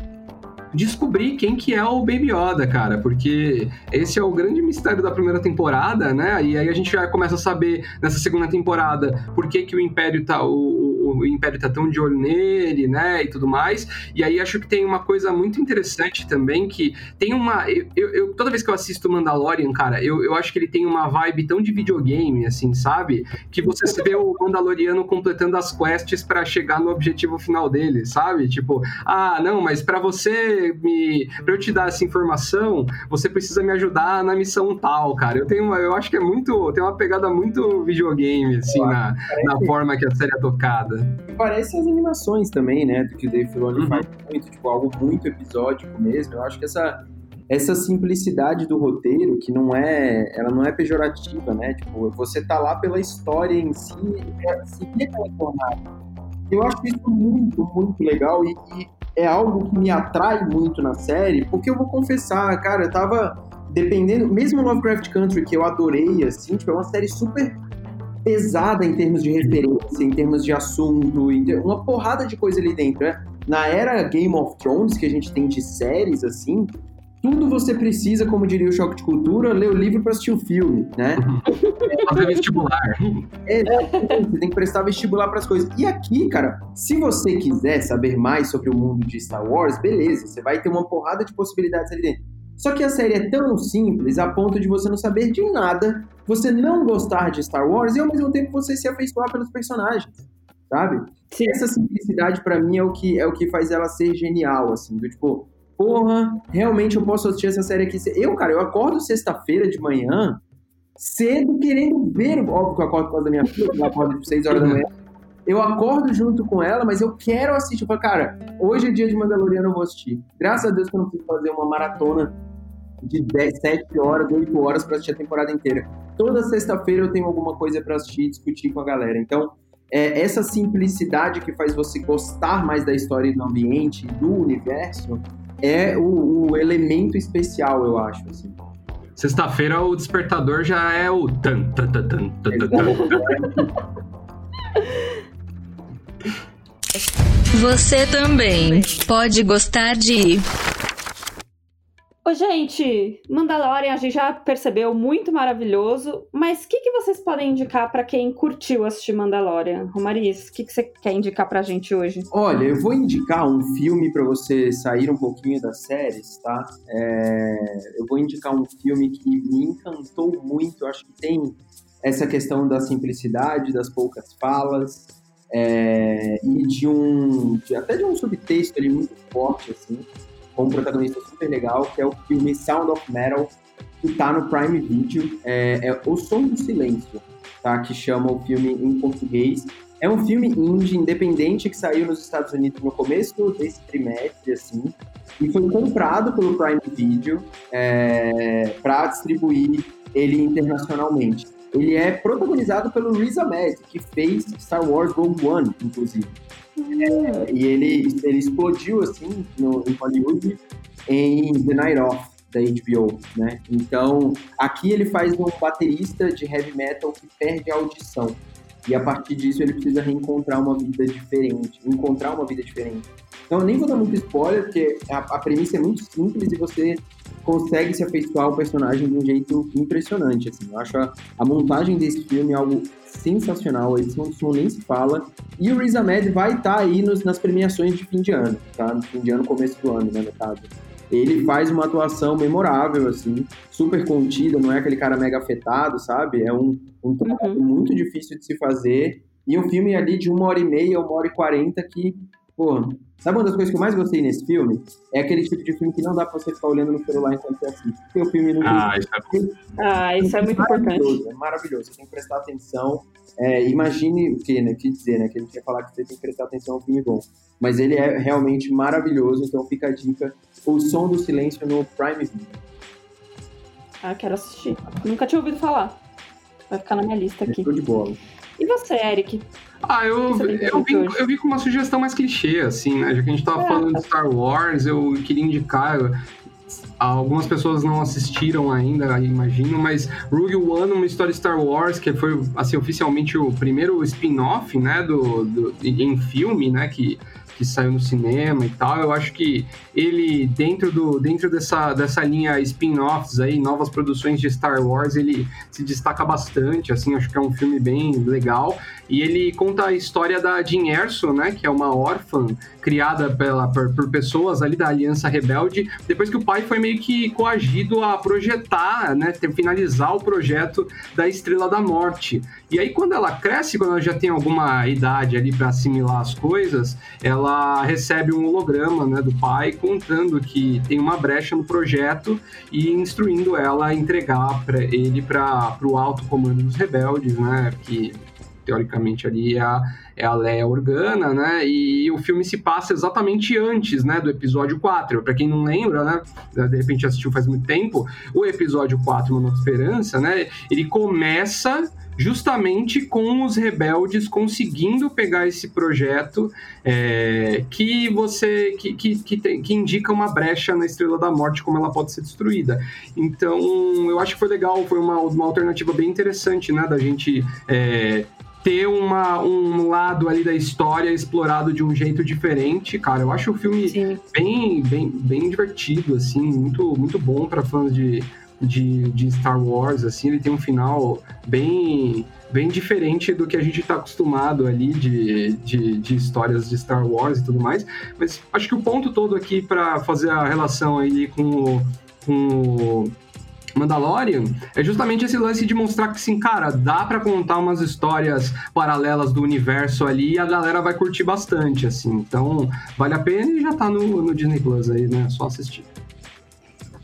descobrir quem que é o Baby Yoda, cara, porque esse é o grande mistério da primeira temporada, né? E aí a gente já começa a saber nessa segunda temporada por que, que o Império tá o, o- Império tá tão de olho nele, né, e tudo mais. E aí acho que tem uma coisa muito interessante também que tem uma eu, eu- toda vez que eu assisto Mandalorian, cara, eu, eu acho que ele tem uma vibe tão de videogame assim, sabe? Que você vê o Mandaloriano completando as quests pra chegar no objetivo final dele, sabe? Tipo, ah, não, mas pra você me. pra eu te dar essa informação, você precisa me ajudar na missão tal, cara. Eu tenho uma, eu acho que é muito. tem uma pegada muito videogame, assim, na, na forma que a série é tocada. Parece as animações também, né? Do que o Dave Filoni Uhum. faz muito, tipo, algo muito episódico mesmo. Eu acho que essa, essa simplicidade do roteiro, que não é. Ela não é pejorativa, né? Tipo, você tá lá pela história em si, seguir aquela jornada. Eu acho isso muito, muito legal e, e é algo que me atrai muito na série, porque eu vou confessar, cara, eu tava dependendo, mesmo Lovecraft Country, que eu adorei, assim, tipo, é uma série super pesada em termos de referência, em termos de assunto, uma porrada de coisa ali dentro, né? Na era Game of Thrones, que a gente tem de séries, assim, tudo você precisa, como diria o Choque de Cultura, ler o livro para assistir o filme, né? Fazer vestibular. É, você tem que prestar vestibular para as coisas. E aqui, cara, se você quiser saber mais sobre o mundo de Star Wars, beleza, você vai ter uma porrada de possibilidades ali dentro. Só que a série é tão simples a ponto de você não saber de nada, você não gostar de Star Wars e ao mesmo tempo você se afeiçoar pelos personagens, sabe? Sim. Essa simplicidade pra mim é o que é o que faz ela ser genial, assim, do tipo, porra, realmente eu posso assistir essa série aqui. Eu, cara, eu acordo sexta-feira de manhã cedo querendo ver, óbvio que eu acordo por causa da minha filha, ela acorda às 6 horas da manhã. Eu acordo junto com ela, mas eu quero assistir. Eu falo, cara, hoje é dia de Mandaloriano, eu vou assistir. Graças a Deus que eu não preciso fazer uma maratona de 10, 7 horas, 8 horas pra assistir a temporada inteira. Toda sexta-feira eu tenho alguma coisa pra assistir e discutir com a galera. Então, é, essa simplicidade que faz você gostar mais da história e do ambiente, do universo, é o, o elemento especial, eu acho. Assim. Sexta-feira o despertador já é o tan tan tan tan tan tan. tan. Você também pode gostar de Ô, gente, Mandalorian a gente já percebeu muito maravilhoso, mas o que, que vocês podem indicar para quem curtiu assistir Mandalorian? Romariz, o que, que você quer indicar pra gente hoje? Olha, eu vou indicar um filme para você sair um pouquinho das séries, tá? É, eu vou indicar um filme que me encantou muito, eu acho que tem essa questão da simplicidade, das poucas falas, é, e de um. De, até de um subtexto ali muito forte, assim com um protagonista super legal, que é o filme Sound of Metal, que tá no Prime Video. É, é O Som do Silêncio, tá? Que chama o filme em português. É um filme indie, independente, que saiu nos Estados Unidos no começo desse trimestre, assim, e foi comprado pelo Prime Video é, para distribuir ele internacionalmente. Ele é protagonizado pelo Riz Ahmed, que fez Star Wars Rogue One, inclusive. É, e ele, ele explodiu, assim, no, em Hollywood em The Night Off, da HBO, né? Então, aqui ele faz um baterista de heavy metal que perde a audição. E a partir disso ele precisa reencontrar uma vida diferente, encontrar uma vida diferente. Então, eu nem vou dar muito spoiler, porque a, a premissa é muito simples e você consegue se afeiçoar ao personagem de um jeito impressionante, assim. Eu acho a, a montagem desse filme algo sensacional, a edição do som nem se fala. E o Riz Ahmed vai estar tá aí nos, nas premiações de fim de ano, tá? No fim de ano, começo do ano, né, no caso. Ele faz uma atuação memorável, assim, super contida, não é aquele cara mega afetado, sabe? É um, um trabalho uhum. muito difícil de se fazer. E um filme ali de uma hora e meia, uma hora e quarenta que Pô, sabe uma das coisas que eu mais gostei nesse filme? É aquele tipo de filme que não dá pra você ficar olhando no celular enquanto você assiste. Porque o filme não ah, isso é... ah, isso é muito importante. É maravilhoso, você tem que prestar atenção. É, imagine o que, né? O que dizer, né? Que a gente ia falar que você tem que prestar atenção ao filme bom. Mas ele é realmente maravilhoso, então fica a dica. O Som do Silêncio no Prime Video. Ah, quero assistir. Nunca tinha ouvido falar. Vai ficar na minha lista aqui. Estou de bola. E você, Eric? Ah, eu, eu, vim, eu vim com uma sugestão mais clichê, assim, né? Já que a gente tava é. falando de Star Wars, eu queria indicar. Algumas pessoas não assistiram ainda, imagino, mas Rogue One, uma história Star Wars, que foi, assim, oficialmente o primeiro spin-off, né, do, do, em filme, né, que que saiu no cinema e tal. Eu acho que ele, dentro, do, dentro dessa, dessa linha spin-offs aí, novas produções de Star Wars, ele se destaca bastante, assim, acho que é um filme bem legal. E ele conta a história da Jean Erso, né, que é uma órfã criada pela, por, por, pessoas ali da Aliança Rebelde, depois que o pai foi meio que coagido a projetar, né, finalizar o projeto da Estrela da Morte. E aí, quando ela cresce, quando ela já tem alguma idade ali para assimilar as coisas, ela recebe um holograma né, do pai contando que tem uma brecha no projeto e instruindo ela a entregar para ele para o alto comando dos rebeldes, né, que teoricamente ali é a, é a Leia Organa, né? E o filme se passa exatamente antes, né, do episódio 4. Para quem não lembra, né, de repente assistiu faz muito tempo, o episódio 4, Uma Nova Esperança, né, ele começa justamente com os rebeldes conseguindo pegar esse projeto é, que você que, que, que, tem, que, indica uma brecha na Estrela da Morte, como ela pode ser destruída. Então, eu acho que foi legal, foi uma, uma alternativa bem interessante, né, da gente é, ter uma, um lado ali da história explorado de um jeito diferente, cara. Eu acho o filme bem, bem, bem divertido, assim, muito, muito bom para fãs de, de, de, Star Wars, assim, ele tem um final bem, bem diferente do que a gente está acostumado ali de, de, de, histórias de Star Wars e tudo mais. Mas acho que o ponto todo aqui para fazer a relação aí com o, com o Mandalorian é justamente esse lance de mostrar que, assim, cara, dá para contar umas histórias paralelas do universo ali e a galera vai curtir bastante, assim. Então, vale a pena e já tá no, no Disney Plus aí, né? Só assistir.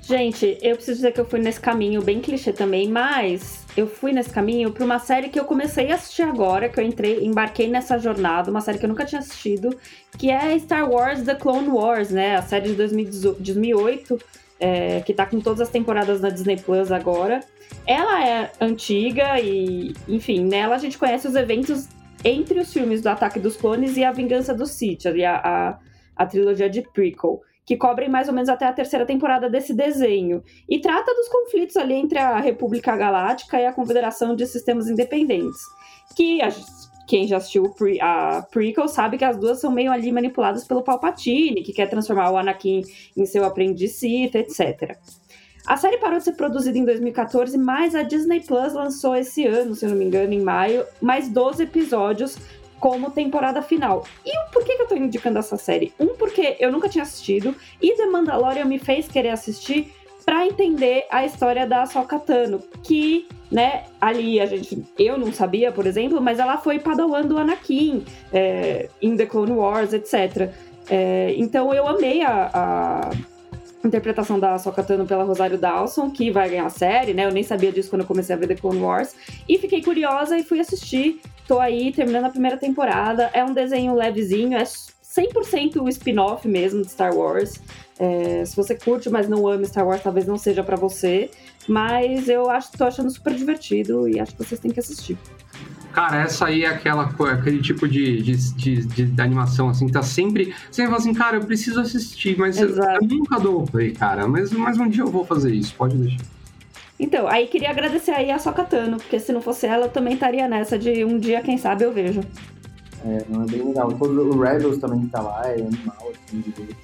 Gente, eu preciso dizer que eu fui nesse caminho bem clichê também, mas eu fui nesse caminho para uma série que eu comecei a assistir agora, que eu entrei, embarquei nessa jornada, uma série que eu nunca tinha assistido, que é Star Wars The Clone Wars, né? A série de 2008 é, que tá com todas as temporadas na Disney Plus agora. Ela é antiga e, enfim, nela a gente conhece os eventos entre os filmes do Ataque dos Clones e A Vingança do Sith, ali a, a, a trilogia de prequel, que cobrem mais ou menos até a terceira temporada desse desenho. E trata dos conflitos ali entre a República Galáctica e a Confederação de Sistemas Independentes. Que quem já assistiu pre a prequel sabe que as duas são meio ali manipuladas pelo Palpatine, que quer transformar o Anakin em seu aprendiz Sith, etc. A série parou de ser produzida em 2014, mas a Disney Plus lançou esse ano, se eu não me engano, em maio, mais 12 episódios como temporada final. E por que, que eu tô indicando essa série? Um, porque eu nunca tinha assistido, e The Mandalorian me fez querer assistir para entender a história da Ahsoka Tano, que, né, ali a gente, eu não sabia, por exemplo, mas ela foi padawan do Anakin é, em The Clone Wars, etc. É, então eu amei a, a interpretação da Ahsoka Tano pela Rosário Dawson, que vai ganhar a série, né? Eu nem sabia disso quando eu comecei a ver The Clone Wars. E fiquei curiosa e fui assistir. Tô aí terminando a primeira temporada. É um desenho levezinho, é 100% o spin-off mesmo de Star Wars. É, se você curte, mas não ama Star Wars, talvez não seja para você. Mas eu acho, tô achando super divertido e acho que vocês têm que assistir. Cara, essa aí é aquela, aquele tipo de, de, de, de, de animação, assim, que tá sempre. Você fala assim, cara, eu preciso assistir, mas eu, eu, nunca dou play, cara. Mas, mas um dia eu vou fazer isso, pode deixar. Então, aí queria agradecer aí a Sokatano, porque se não fosse ela, eu também estaria nessa de um dia, quem sabe, eu vejo. É, não é bem legal. Todo, o Rebels também tá lá, é animal, assim, de ver.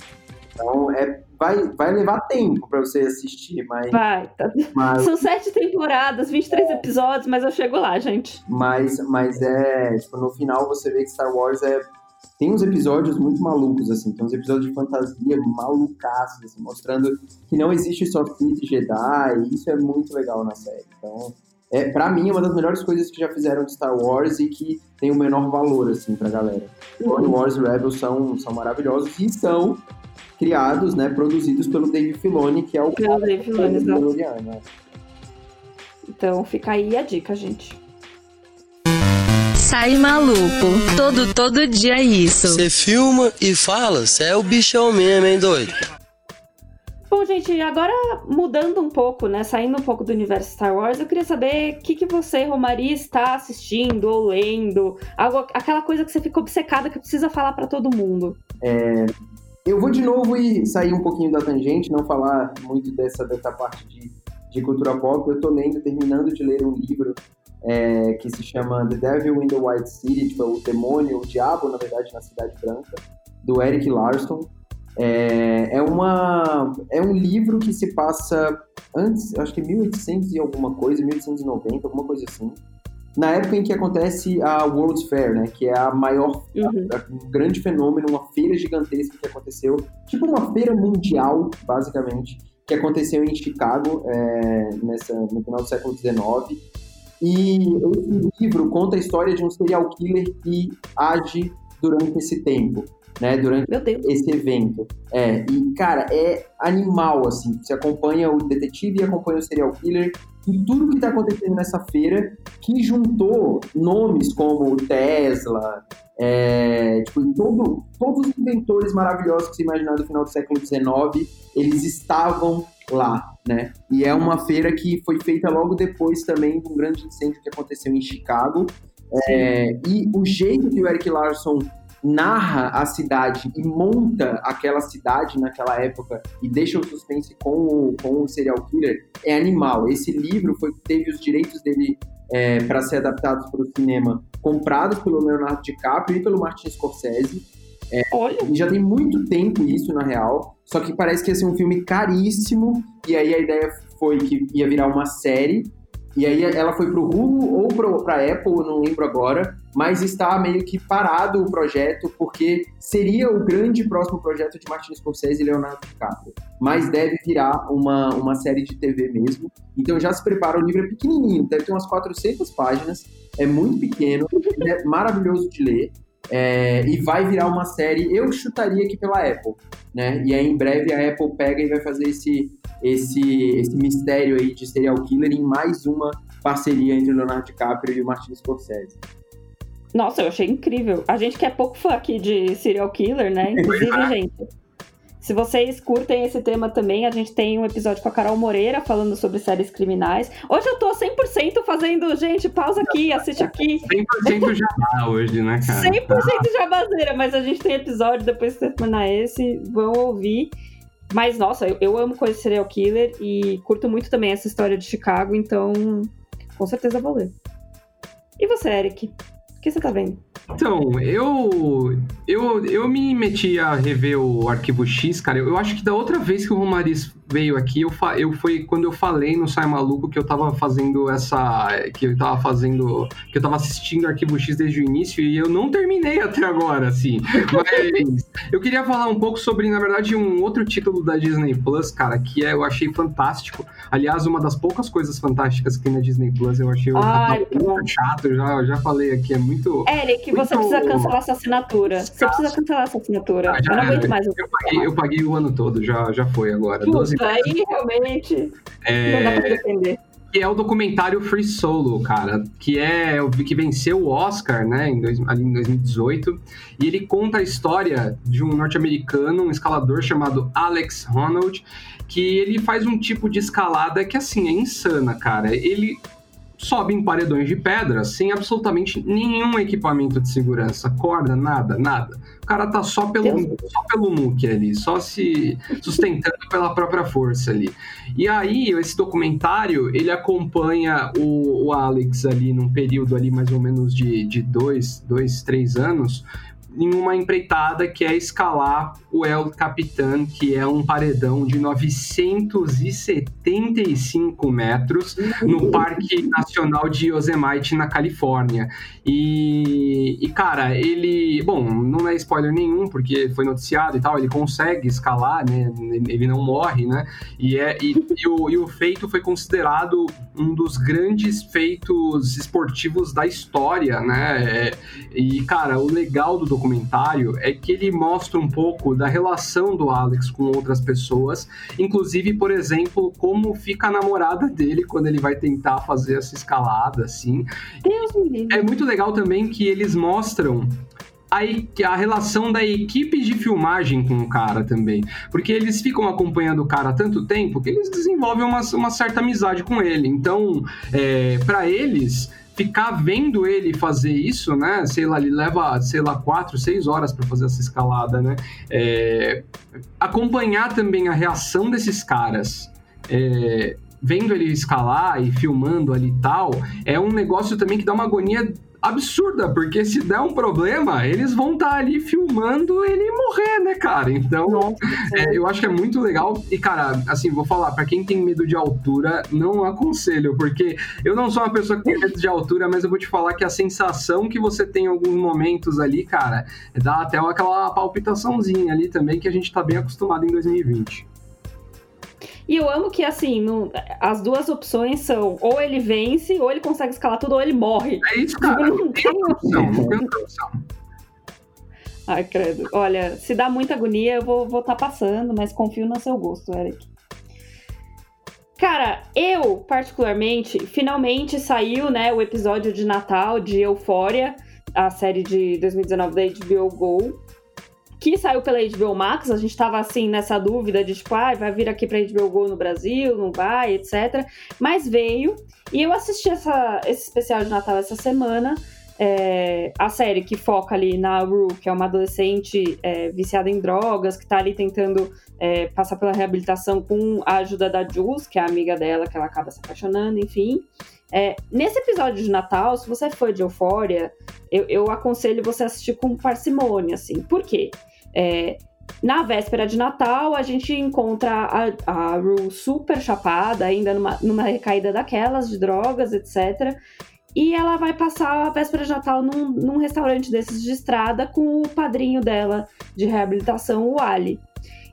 Então, é, vai, vai levar tempo pra você assistir, mas. Vai. Tá... Mas... São sete temporadas, 23 é. episódios, mas eu chego lá, gente. Mas, mas é. Tipo, no final você vê que Star Wars é. Tem uns episódios muito malucos, assim. Tem uns episódios de fantasia malucaços, assim, mostrando que não existe só Sith Jedi. E isso é muito legal na série. Então, é, para mim, é uma das melhores coisas que já fizeram de Star Wars e que tem o menor valor, assim, pra galera. Clone Wars e Rebels são, são maravilhosos e são criados, né, produzidos pelo Dave Filoni, que é o pelo Dave Filoni, né? Então fica aí a dica, gente. Sai maluco, todo todo dia é isso. Você filma e fala, você é o bichão mesmo, hein, doido? Gente, agora mudando um pouco, né? Saindo um pouco do universo Star Wars, eu queria saber o que, que você, Romari, está assistindo ou lendo. Algo, aquela coisa que você ficou obcecada que precisa falar para todo mundo. É, eu vou de novo e sair um pouquinho da tangente, não falar muito dessa, dessa parte de, de cultura pop. Eu estou lendo, terminando de ler um livro é, que se chama The Devil in the White City, tipo, o demônio, o diabo, na verdade, na Cidade Branca, do Eric Larson. É, é, uma, é um livro que se passa antes, acho que 1800 e alguma coisa, 1890, alguma coisa assim na época em que acontece a World's Fair, né? Que é a maior, uhum. a, a, um grande fenômeno, uma feira gigantesca que aconteceu, tipo uma feira mundial, basicamente, que aconteceu em Chicago é, nessa, no final do século XIX. E esse livro conta a história de um serial killer que age durante esse tempo, né? Durante esse evento. É, e, cara, é animal, assim. Você acompanha o detetive e acompanha o serial killer e tudo que está acontecendo nessa feira, que juntou nomes como Tesla, é, tipo, todo, todos os inventores maravilhosos que você imaginar do final do século XIX, eles estavam lá, né? E é uma feira que foi feita logo depois também de um grande incêndio que aconteceu em Chicago. É, e o jeito que o Eric Larson narra a cidade e monta aquela cidade naquela época e deixa o suspense com o, com o serial killer é animal. Esse livro foi teve os direitos dele é, para ser adaptados para o cinema comprados pelo Leonardo DiCaprio e pelo Martin Scorsese. É, Olha. E já tem muito tempo isso, na real. Só que parece que ia ser um filme caríssimo. E aí a ideia foi que ia virar uma série. E aí ela foi pro Hulu ou pro, pra Apple, não lembro agora, mas está meio que parado o projeto, porque seria o grande próximo projeto de Martin Scorsese e Leonardo DiCaprio. Mas deve virar uma, uma série de TV mesmo. Então já se prepara, o livro é pequenininho, deve ter umas 400 páginas, é muito pequeno, é maravilhoso de ler. É, e vai virar uma série, eu chutaria aqui pela Apple, né? E aí em breve a Apple pega e vai fazer esse, esse, esse mistério aí de serial killer em mais uma parceria entre o Leonardo DiCaprio e o Martin Scorsese. Nossa, eu achei incrível. A gente que é pouco fã aqui de serial killer, né? Inclusive, gente, se vocês curtem esse tema também, a gente tem um episódio com a Carol Moreira falando sobre séries criminais. Hoje eu tô 100% fazendo, gente, pausa aqui, assiste aqui. 100% jabá hoje, né, cara? 100% jabazeira, mas a gente tem episódio, depois que terminar esse, vão ouvir. Mas, nossa, eu, eu amo coisa de serial killer e curto muito também essa história de Chicago, então com certeza vou ler. E você, Eric? O que você tá vendo? Então, eu, eu, eu me meti a rever o Arquivo X, cara. Eu, eu acho que da outra vez que o Romariz veio aqui, eu, fa, eu foi quando eu falei no Sai Maluco que eu tava fazendo essa. que eu tava fazendo. que eu tava assistindo Arquivo X desde o início e eu não terminei até agora, assim. Mas eu queria falar um pouco sobre, na verdade, um outro título da Disney Plus, cara, que é, eu achei fantástico. Aliás, uma das poucas coisas fantásticas que tem na Disney Plus, eu achei Ai, o chato, já, já falei aqui, é muito. Eric, você Muito- precisa cancelar sua assinatura. Você precisa cancelar sua assinatura. Ah, já eu não aguento mais. Eu paguei, eu paguei o ano todo, já, já foi agora. 12 Puta, aí realmente não dá pra é, defender. que é o documentário Free Solo, cara, que é o que venceu o Oscar, né, em dois- ali em 2018, e ele conta a história de um norte-americano, um escalador chamado Alex Honnold, que ele faz um tipo de escalada que, assim, é insana, cara. Ele sobe em paredões de pedra sem absolutamente nenhum equipamento de segurança, corda, nada, nada. O cara tá só pelo, Deus. só pelo muque ali, só se sustentando pela própria força ali. E aí, esse documentário, ele acompanha o, o Alex ali num período ali mais ou menos de, de dois, dois, três anos, em uma empreitada que é escalar o El Capitan, que é um paredão de 975 metros no Parque Nacional de Yosemite, na Califórnia. E, e, cara, ele. Bom, não é spoiler nenhum, porque foi noticiado e tal, ele consegue escalar, né? Ele não morre, né? E, é, e, e o, e o feito foi considerado um dos grandes feitos esportivos da história, né? É, e, cara, o legal do documentário é que ele mostra um pouco da relação do Alex com outras pessoas, inclusive, por exemplo, como fica a namorada dele quando ele vai tentar fazer essa escalada, assim. É muito legal também que eles mostram a, a relação da equipe de filmagem com o cara também. Porque eles ficam acompanhando o cara há tanto tempo que eles desenvolvem uma, uma certa amizade com ele. Então, é, para eles. Ficar vendo ele fazer isso, né? Sei lá, ele leva, sei lá, quatro, seis horas para fazer essa escalada, né? É, acompanhar também a reação desses caras, é, vendo ele escalar e filmando ali e tal, é um negócio também que dá uma agonia absurda, porque se der um problema, eles vão estar ali filmando ele morrer, né, cara? Então, Nossa, é, eu acho que é muito legal. E, cara, assim, vou falar, pra quem tem medo de altura, não aconselho, porque eu não sou uma pessoa que tem medo de altura, mas eu vou te falar que a sensação que você tem em alguns momentos ali, cara, dá até aquela palpitaçãozinha ali também que a gente tá bem acostumado em 2020. E eu amo que, assim, no- as duas opções são ou ele vence, ou ele consegue escalar tudo, ou ele morre. É isso, cara. Tipo, não tem Não, não tem opção. Ai, credo. Olha, se dá muita agonia, eu vou estar vou tá passando, mas confio no seu gosto, Eric. Cara, eu, particularmente, finalmente saiu, né, o episódio de Natal de Euphoria, a série de 2019 da HBO Go, que saiu pela HBO Max. A gente tava, assim, nessa dúvida de, tipo, ah, vai vir aqui pra HBO Go no Brasil, não vai, etc. Mas veio, e eu assisti essa, esse especial de Natal essa semana, é, a série que foca ali na Rue, que é uma adolescente é, viciada em drogas, que tá ali tentando é, passar pela reabilitação com a ajuda da Jules, que é a amiga dela, que ela acaba se apaixonando, enfim. É, nesse episódio de Natal, se você for de Eufória, eu, eu aconselho você assistir com parcimônia, assim. Por quê? É, na véspera de Natal, a gente encontra a, a Rue super chapada, ainda numa, numa recaída daquelas, de drogas, etc. E ela vai passar a véspera de Natal num, num restaurante desses de estrada com o padrinho dela de reabilitação, o Ali.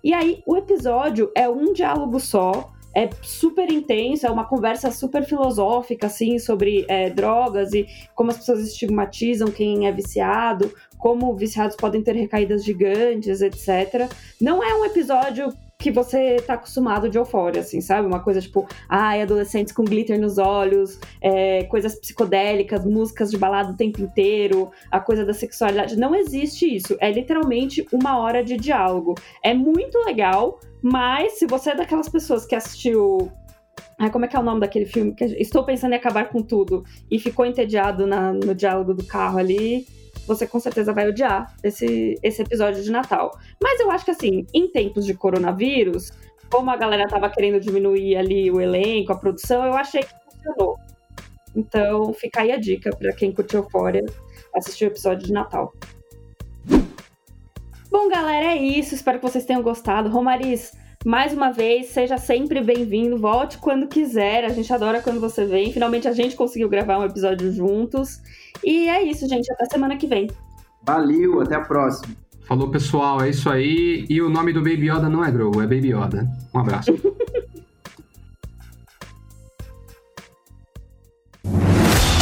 E aí, o episódio é um diálogo só, é super intenso, é uma conversa super filosófica, assim, sobre é, drogas e como as pessoas estigmatizam quem é viciado, como viciados podem ter recaídas gigantes, etc. Não é um episódio que você tá acostumado de eufória, assim, sabe? Uma coisa tipo, ai, adolescentes com glitter nos olhos, é, coisas psicodélicas, músicas de balada o tempo inteiro, a coisa da sexualidade. Não existe isso. É literalmente uma hora de diálogo. É muito legal, mas se você é daquelas pessoas que assistiu. Ai, como é que é o nome daquele filme? Estou pensando em acabar com tudo. E ficou entediado na- no diálogo do carro ali você com certeza vai odiar esse, esse episódio de Natal. Mas eu acho que, assim, em tempos de coronavírus, como a galera tava querendo diminuir ali o elenco, a produção, eu achei que funcionou. Então fica aí a dica para quem curtiu Euphoria assistir o episódio de Natal. Bom, galera, é isso. Espero que vocês tenham gostado. Romariz, mais uma vez, seja sempre bem-vindo. Volte quando quiser. A gente adora quando você vem. Finalmente a gente conseguiu gravar um episódio juntos. E é isso, gente. Até semana que vem. Valeu, até a próxima. Falou, pessoal. É isso aí. E o nome do Baby Yoda não é Grow, é Baby Yoda. Um abraço.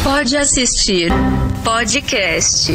Pode assistir podcast.